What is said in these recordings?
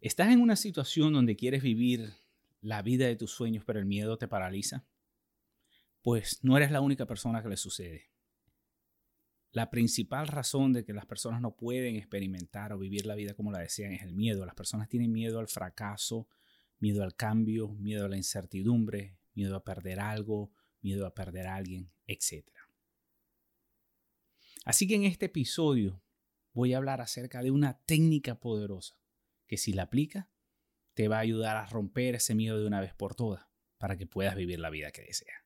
¿Estás en una situación donde quieres vivir la vida de tus sueños, pero el miedo te paraliza? Pues no eres la única persona que le sucede. La principal razón de que las personas no pueden experimentar o vivir la vida como la desean es el miedo. Las personas tienen miedo al fracaso, miedo al cambio, miedo a la incertidumbre, miedo a perder algo, miedo a perder a alguien, etc. Así que en este episodio voy a hablar acerca de una técnica poderosa que si la aplica te va a ayudar a romper ese miedo de una vez por todas para que puedas vivir la vida que deseas.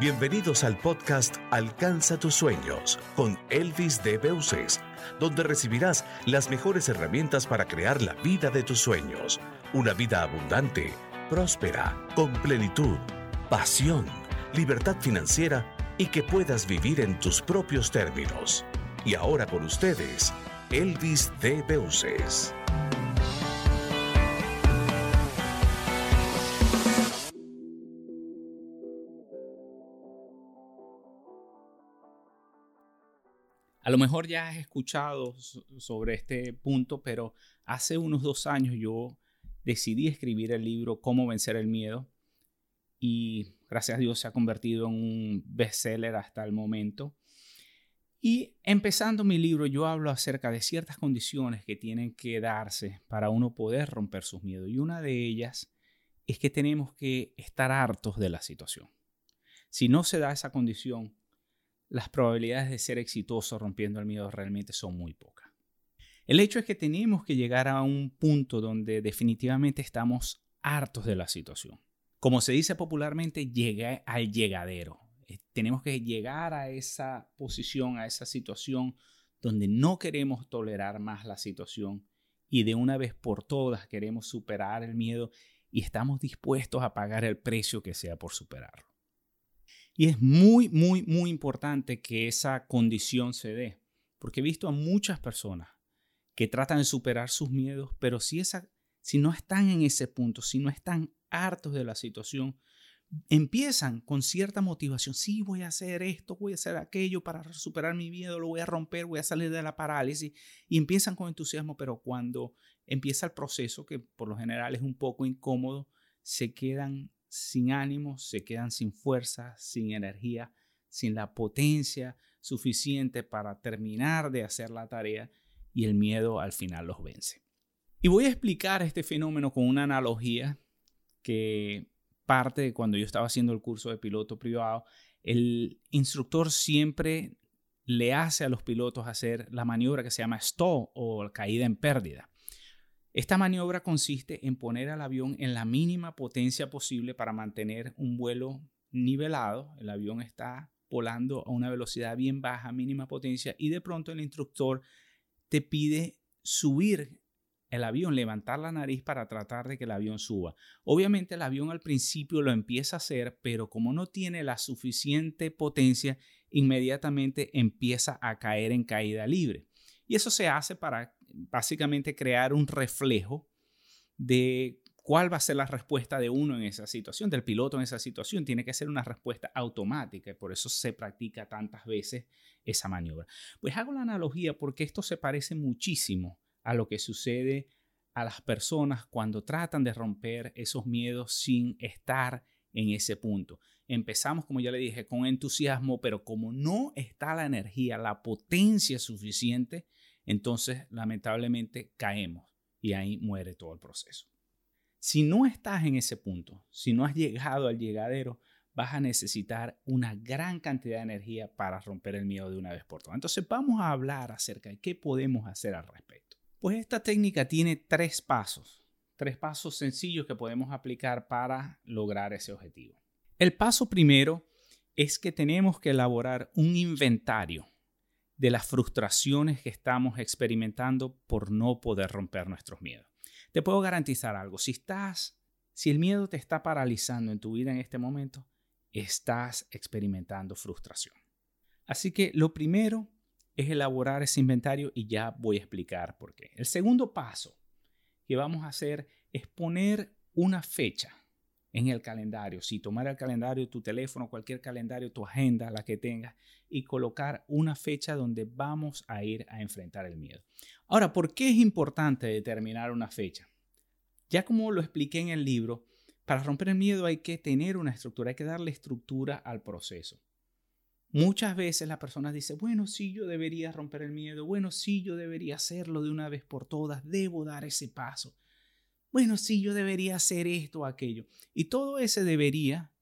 Bienvenidos al podcast Alcanza tus sueños con Elvis de Beuces, donde recibirás las mejores herramientas para crear la vida de tus sueños, una vida abundante, próspera, con plenitud, pasión, libertad financiera y que puedas vivir en tus propios términos. Y ahora con ustedes, Elvis de Beuces. A lo mejor ya has escuchado sobre este punto, pero hace unos dos años yo decidí escribir el libro Cómo vencer el miedo y gracias a Dios se ha convertido en un bestseller hasta el momento. Y empezando mi libro, yo hablo acerca de ciertas condiciones que tienen que darse para uno poder romper sus miedos. Y una de ellas es que tenemos que estar hartos de la situación. Si no se da esa condición, las probabilidades de ser exitoso rompiendo el miedo realmente son muy pocas. El hecho es que tenemos que llegar a un punto donde definitivamente estamos hartos de la situación. Como se dice popularmente, llega al llegadero. Eh, tenemos que llegar a esa posición, a esa situación donde no queremos tolerar más la situación y de una vez por todas queremos superar el miedo y estamos dispuestos a pagar el precio que sea por superarlo. Y es muy, muy, muy importante que esa condición se dé, porque he visto a muchas personas que tratan de superar sus miedos, pero si, esa, si no están en ese punto, si no están hartos de la situación, empiezan con cierta motivación, sí, voy a hacer esto, voy a hacer aquello para superar mi miedo, lo voy a romper, voy a salir de la parálisis, y empiezan con entusiasmo, pero cuando empieza el proceso, que por lo general es un poco incómodo, se quedan sin ánimo, se quedan sin fuerza, sin energía, sin la potencia suficiente para terminar de hacer la tarea y el miedo al final los vence. Y voy a explicar este fenómeno con una analogía que parte de cuando yo estaba haciendo el curso de piloto privado. El instructor siempre le hace a los pilotos hacer la maniobra que se llama stall o caída en pérdida. Esta maniobra consiste en poner al avión en la mínima potencia posible para mantener un vuelo nivelado. El avión está volando a una velocidad bien baja, mínima potencia, y de pronto el instructor te pide subir el avión, levantar la nariz para tratar de que el avión suba. Obviamente el avión al principio lo empieza a hacer, pero como no tiene la suficiente potencia, inmediatamente empieza a caer en caída libre. Y eso se hace para básicamente crear un reflejo de cuál va a ser la respuesta de uno en esa situación, del piloto en esa situación. Tiene que ser una respuesta automática y por eso se practica tantas veces esa maniobra. Pues hago la analogía porque esto se parece muchísimo a lo que sucede a las personas cuando tratan de romper esos miedos sin estar en ese punto. Empezamos, como ya le dije, con entusiasmo, pero como no está la energía, la potencia suficiente, entonces lamentablemente caemos y ahí muere todo el proceso. Si no estás en ese punto, si no has llegado al llegadero, vas a necesitar una gran cantidad de energía para romper el miedo de una vez por todas. Entonces vamos a hablar acerca de qué podemos hacer al respecto. Pues esta técnica tiene tres pasos, tres pasos sencillos que podemos aplicar para lograr ese objetivo. El paso primero es que tenemos que elaborar un inventario de las frustraciones que estamos experimentando por no poder romper nuestros miedos. Te puedo garantizar algo, si estás, si el miedo te está paralizando en tu vida en este momento, estás experimentando frustración. Así que lo primero es elaborar ese inventario y ya voy a explicar por qué. El segundo paso que vamos a hacer es poner una fecha, en el calendario. Si tomar el calendario, tu teléfono, cualquier calendario, tu agenda, la que tengas, y colocar una fecha donde vamos a ir a enfrentar el miedo. Ahora, ¿por qué es importante determinar una fecha? Ya como lo expliqué en el libro, para romper el miedo hay que tener una estructura, hay que darle estructura al proceso. Muchas veces la persona dice, bueno, sí, yo debería romper el miedo, bueno, sí, yo debería hacerlo de una vez por todas, debo dar ese paso. Bueno, sí, yo debería hacer esto o aquello. Y todo ese debería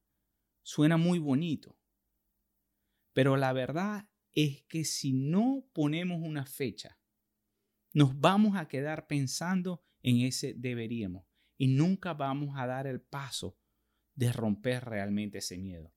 suena muy bonito. Pero la verdad es que si no ponemos una fecha, nos vamos a quedar pensando en ese deberíamos y nunca vamos a dar el paso de romper realmente ese miedo.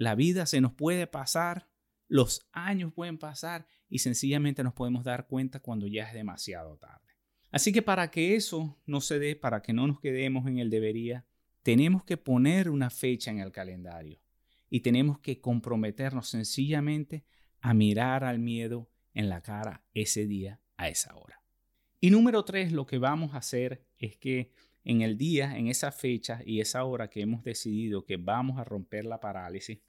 La vida se nos puede pasar, los años pueden pasar y sencillamente nos podemos dar cuenta cuando ya es demasiado tarde. Así que para que eso no se dé, para que no nos quedemos en el debería, tenemos que poner una fecha en el calendario y tenemos que comprometernos sencillamente a mirar al miedo en la cara ese día a esa hora. Y número tres, lo que vamos a hacer es que en el día, en esa fecha y esa hora que hemos decidido que vamos a romper la parálisis,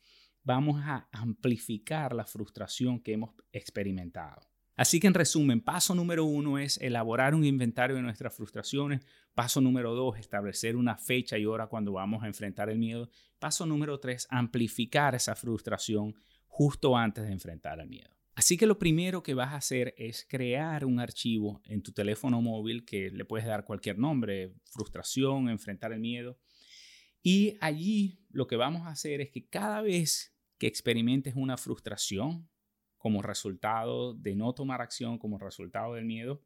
vamos a amplificar la frustración que hemos experimentado. Así que en resumen, paso número uno es elaborar un inventario de nuestras frustraciones. Paso número dos, establecer una fecha y hora cuando vamos a enfrentar el miedo. Paso número tres, amplificar esa frustración justo antes de enfrentar el miedo. Así que lo primero que vas a hacer es crear un archivo en tu teléfono móvil que le puedes dar cualquier nombre, frustración, enfrentar el miedo. Y allí lo que vamos a hacer es que cada vez que experimentes una frustración como resultado de no tomar acción, como resultado del miedo,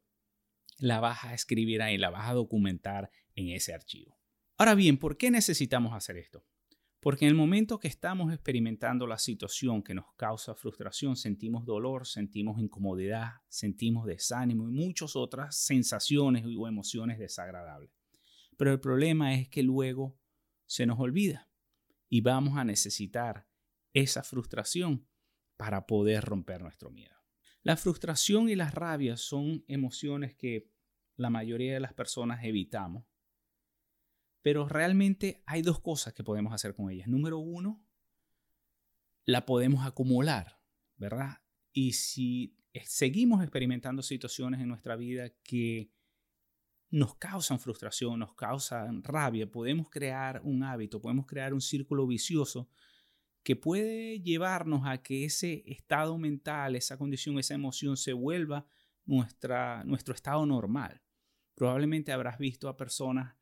la vas a escribir ahí, la vas a documentar en ese archivo. Ahora bien, ¿por qué necesitamos hacer esto? Porque en el momento que estamos experimentando la situación que nos causa frustración, sentimos dolor, sentimos incomodidad, sentimos desánimo y muchas otras sensaciones o emociones desagradables. Pero el problema es que luego se nos olvida y vamos a necesitar esa frustración para poder romper nuestro miedo. La frustración y la rabia son emociones que la mayoría de las personas evitamos pero realmente hay dos cosas que podemos hacer con ellas. Número uno, la podemos acumular, ¿verdad? Y si seguimos experimentando situaciones en nuestra vida que nos causan frustración, nos causan rabia, podemos crear un hábito, podemos crear un círculo vicioso que puede llevarnos a que ese estado mental, esa condición, esa emoción se vuelva nuestra, nuestro estado normal. Probablemente habrás visto a personas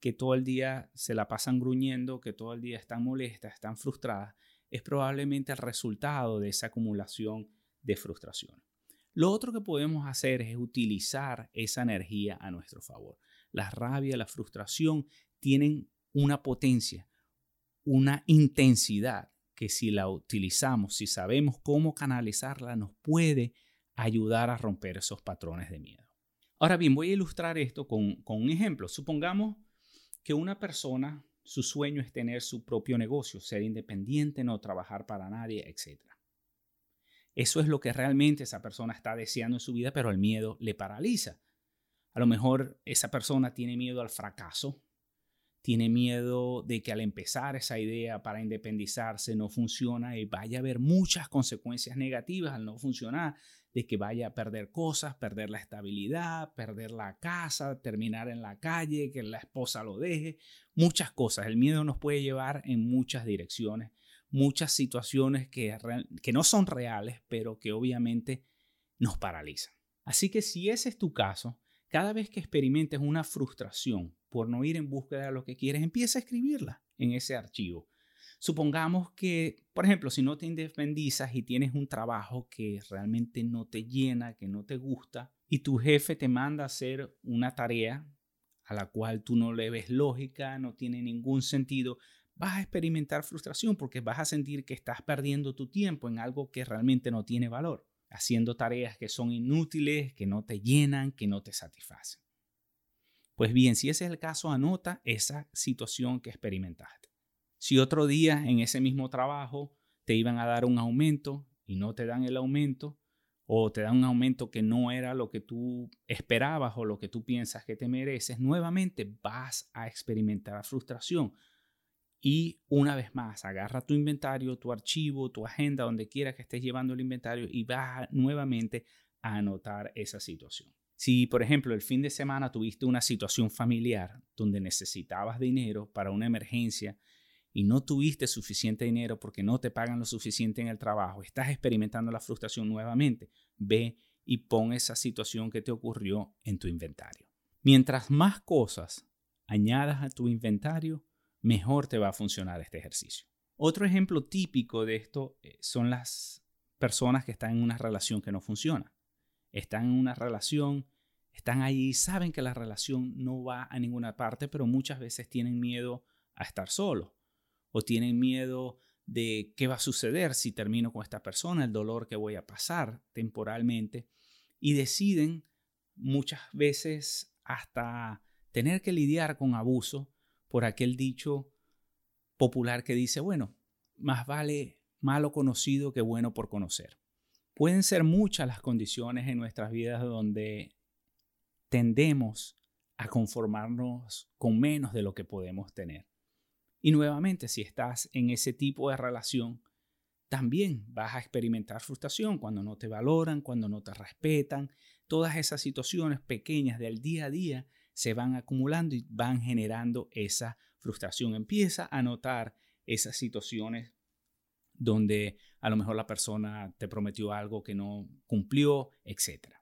que todo el día se la pasan gruñendo, que todo el día están molestas, están frustradas, es probablemente el resultado de esa acumulación de frustración. Lo otro que podemos hacer es utilizar esa energía a nuestro favor. La rabia, la frustración tienen una potencia, una intensidad que si la utilizamos, si sabemos cómo canalizarla, nos puede ayudar a romper esos patrones de miedo. Ahora bien, voy a ilustrar esto con, un ejemplo. Supongamos que una persona, su sueño es tener su propio negocio, ser independiente, no trabajar para nadie, etc. Eso es lo que realmente esa persona está deseando en su vida, pero el miedo le paraliza. A lo mejor esa persona tiene miedo al fracaso, tiene miedo de que al empezar esa idea para independizarse no funciona y vaya a haber muchas consecuencias negativas al no funcionar, de que vaya a perder cosas, perder la estabilidad, perder la casa, terminar en la calle, que la esposa lo deje, muchas cosas. El miedo nos puede llevar en muchas direcciones, muchas situaciones que, no son reales, pero que obviamente nos paralizan. Así que si ese es tu caso, cada vez que experimentes una frustración por no ir en búsqueda de lo que quieres, empieza a escribirla en ese archivo. Supongamos que, por ejemplo, si no te independizas y tienes un trabajo que realmente no te llena, que no te gusta, y tu jefe te manda hacer una tarea a la cual tú no le ves lógica, no tiene ningún sentido, vas a experimentar frustración porque vas a sentir que estás perdiendo tu tiempo en algo que realmente no tiene valor, haciendo tareas que son inútiles, que no te llenan, que no te satisfacen. Pues bien, si ese es el caso, anota esa situación que experimentaste. Si otro día en ese mismo trabajo te iban a dar un aumento y no te dan el aumento, o te dan un aumento que no era lo que tú esperabas o lo que tú piensas que te mereces, nuevamente vas a experimentar frustración. Y una vez más, agarra tu inventario, tu archivo, tu agenda, donde quiera que estés llevando el inventario y vas nuevamente a anotar esa situación. Si, por ejemplo, el fin de semana tuviste una situación familiar donde necesitabas dinero para una emergencia y no tuviste suficiente dinero porque no te pagan lo suficiente en el trabajo, estás experimentando la frustración nuevamente, ve y pon esa situación que te ocurrió en tu inventario. Mientras más cosas añadas a tu inventario, mejor te va a funcionar este ejercicio. Otro ejemplo típico de esto eh, son las personas que están en una relación que no funciona. Están en una relación, están ahí, saben que la relación no va a ninguna parte, pero muchas veces tienen miedo a estar solos o tienen miedo de qué va a suceder si termino con esta persona, el dolor que voy a pasar temporalmente y deciden muchas veces hasta tener que lidiar con abuso por aquel dicho popular que dice, bueno, más vale malo conocido que bueno por conocer. Pueden ser muchas las condiciones en nuestras vidas donde tendemos a conformarnos con menos de lo que podemos tener. Y nuevamente, si estás en ese tipo de relación, también vas a experimentar frustración cuando no te valoran, cuando no te respetan. Todas esas situaciones pequeñas del día a día se van acumulando y van generando esa frustración. Empieza a notar esas situaciones donde a lo mejor la persona te prometió algo que no cumplió, etc.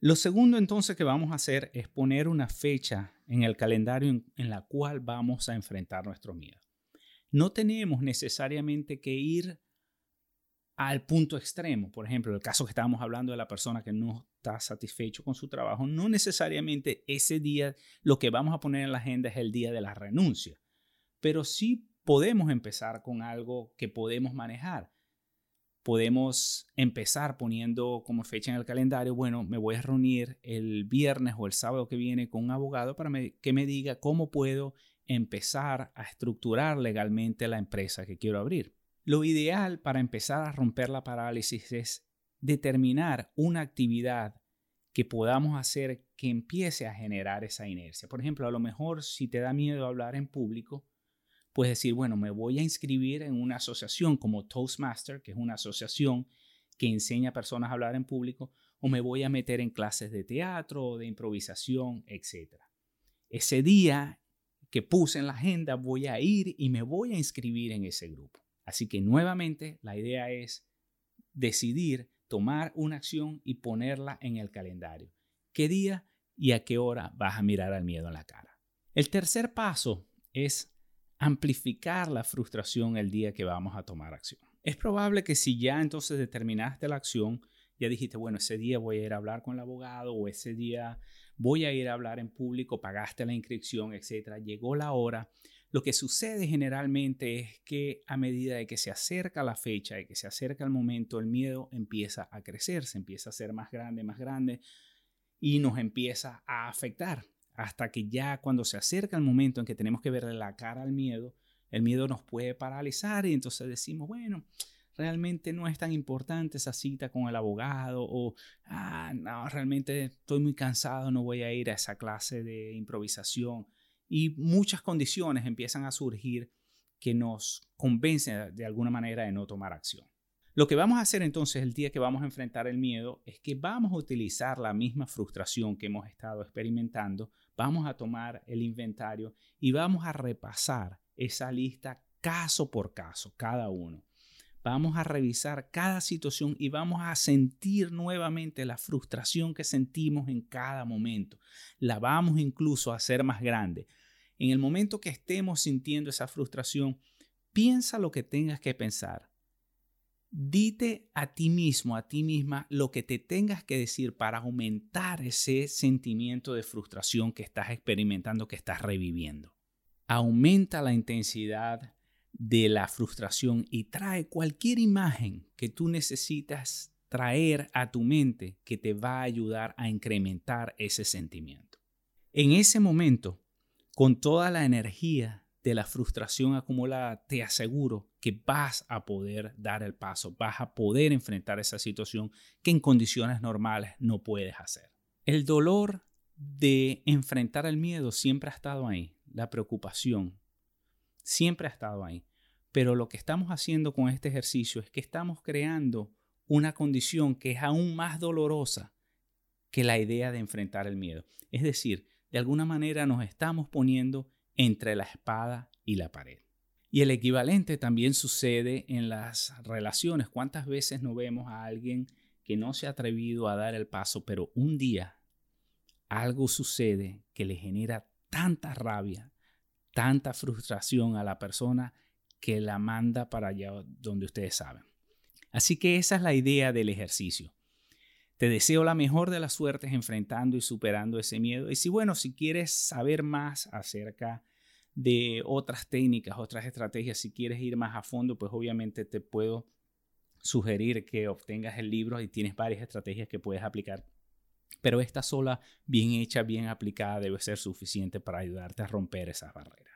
Lo segundo entonces que vamos a hacer es poner una fecha en el calendario en, la cual vamos a enfrentar nuestro miedo. No tenemos necesariamente que ir al punto extremo. Por ejemplo, el caso que estábamos hablando de la persona que no está satisfecho con su trabajo, no necesariamente ese día lo que vamos a poner en la agenda es el día de la renuncia, pero sí podemos empezar con algo que podemos manejar. Podemos empezar poniendo como fecha en el calendario, bueno, me voy a reunir el viernes o el sábado que viene con un abogado para que me diga cómo puedo empezar a estructurar legalmente la empresa que quiero abrir. Lo ideal para empezar a romper la parálisis es determinar una actividad que podamos hacer que empiece a generar esa inercia. Por ejemplo, a lo mejor si te da miedo hablar en público, puedes decir, bueno, me voy a inscribir en una asociación como Toastmaster, que es una asociación que enseña a personas a hablar en público, o me voy a meter en clases de teatro de improvisación, etc. Ese día que puse en la agenda voy a ir y me voy a inscribir en ese grupo. Así que nuevamente la idea es decidir tomar una acción y ponerla en el calendario. ¿Qué día y a qué hora vas a mirar al miedo en la cara? El tercer paso es amplificar la frustración el día que vamos a tomar acción. Es probable que si ya entonces determinaste la acción, ya dijiste, bueno, ese día voy a ir a hablar con el abogado o ese día voy a ir a hablar en público, pagaste la inscripción, etcétera, llegó la hora. Lo que sucede generalmente es que a medida de que se acerca la fecha, de que se acerca el momento, el miedo empieza a crecer, se empieza a ser más grande, más grande y nos empieza a afectar hasta que ya cuando se acerca el momento en que tenemos que verle la cara al miedo, el miedo nos puede paralizar y entonces decimos, bueno, realmente no es tan importante esa cita con el abogado o, ah, no, realmente estoy muy cansado, no voy a ir a esa clase de improvisación. Y muchas condiciones empiezan a surgir que nos convencen de alguna manera de no tomar acción. Lo que vamos a hacer entonces el día que vamos a enfrentar el miedo es que vamos a utilizar la misma frustración que hemos estado experimentando, vamos a tomar el inventario y vamos a repasar esa lista caso por caso, cada uno. Vamos a revisar cada situación y vamos a sentir nuevamente la frustración que sentimos en cada momento. La vamos incluso a hacer más grande. En el momento que estemos sintiendo esa frustración, piensa lo que tengas que pensar. Dite a ti mismo, a ti misma, lo que te tengas que decir para aumentar ese sentimiento de frustración que estás experimentando, que estás reviviendo. Aumenta la intensidad de la frustración y trae cualquier imagen que tú necesitas traer a tu mente que te va a ayudar a incrementar ese sentimiento. En ese momento, con toda la energía de la frustración acumulada, te aseguro que vas a poder dar el paso, vas a poder enfrentar esa situación que en condiciones normales no puedes hacer. El dolor de enfrentar el miedo siempre ha estado ahí, la preocupación, siempre ha estado ahí. Pero lo que estamos haciendo con este ejercicio es que estamos creando una condición que es aún más dolorosa que la idea de enfrentar el miedo. Es decir, de alguna manera nos estamos poniendo entre la espada y la pared. Y el equivalente también sucede en las relaciones. ¿Cuántas veces no vemos a alguien que no se ha atrevido a dar el paso, pero un día algo sucede que le genera tanta rabia, tanta frustración a la persona que la manda para allá donde ustedes saben. Así que esa es la idea del ejercicio. Te deseo la mejor de las suertes enfrentando y superando ese miedo. Y si bueno, si quieres saber más acerca de otras técnicas, otras estrategias, si quieres ir más a fondo, pues obviamente te puedo sugerir que obtengas el libro y tienes varias estrategias que puedes aplicar. Pero esta sola, bien hecha, bien aplicada, debe ser suficiente para ayudarte a romper esas barreras.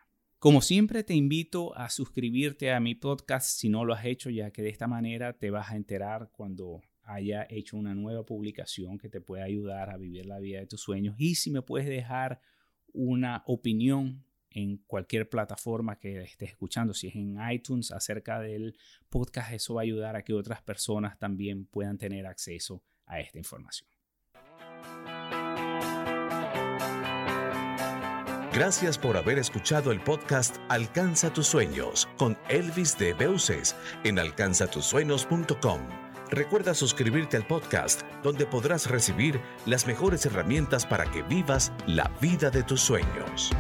Como siempre te invito a suscribirte a mi podcast si no lo has hecho, ya que de esta manera te vas a enterar cuando haya hecho una nueva publicación que te pueda ayudar a vivir la vida de tus sueños. Y si me puedes dejar una opinión en cualquier plataforma que estés escuchando, si es en iTunes acerca del podcast, eso va a ayudar a que otras personas también puedan tener acceso a esta información. Gracias por haber escuchado el podcast Alcanza tus sueños con Elvis de Beuces en alcanzatusueños.com. Recuerda suscribirte al podcast donde podrás recibir las mejores herramientas para que vivas la vida de tus sueños.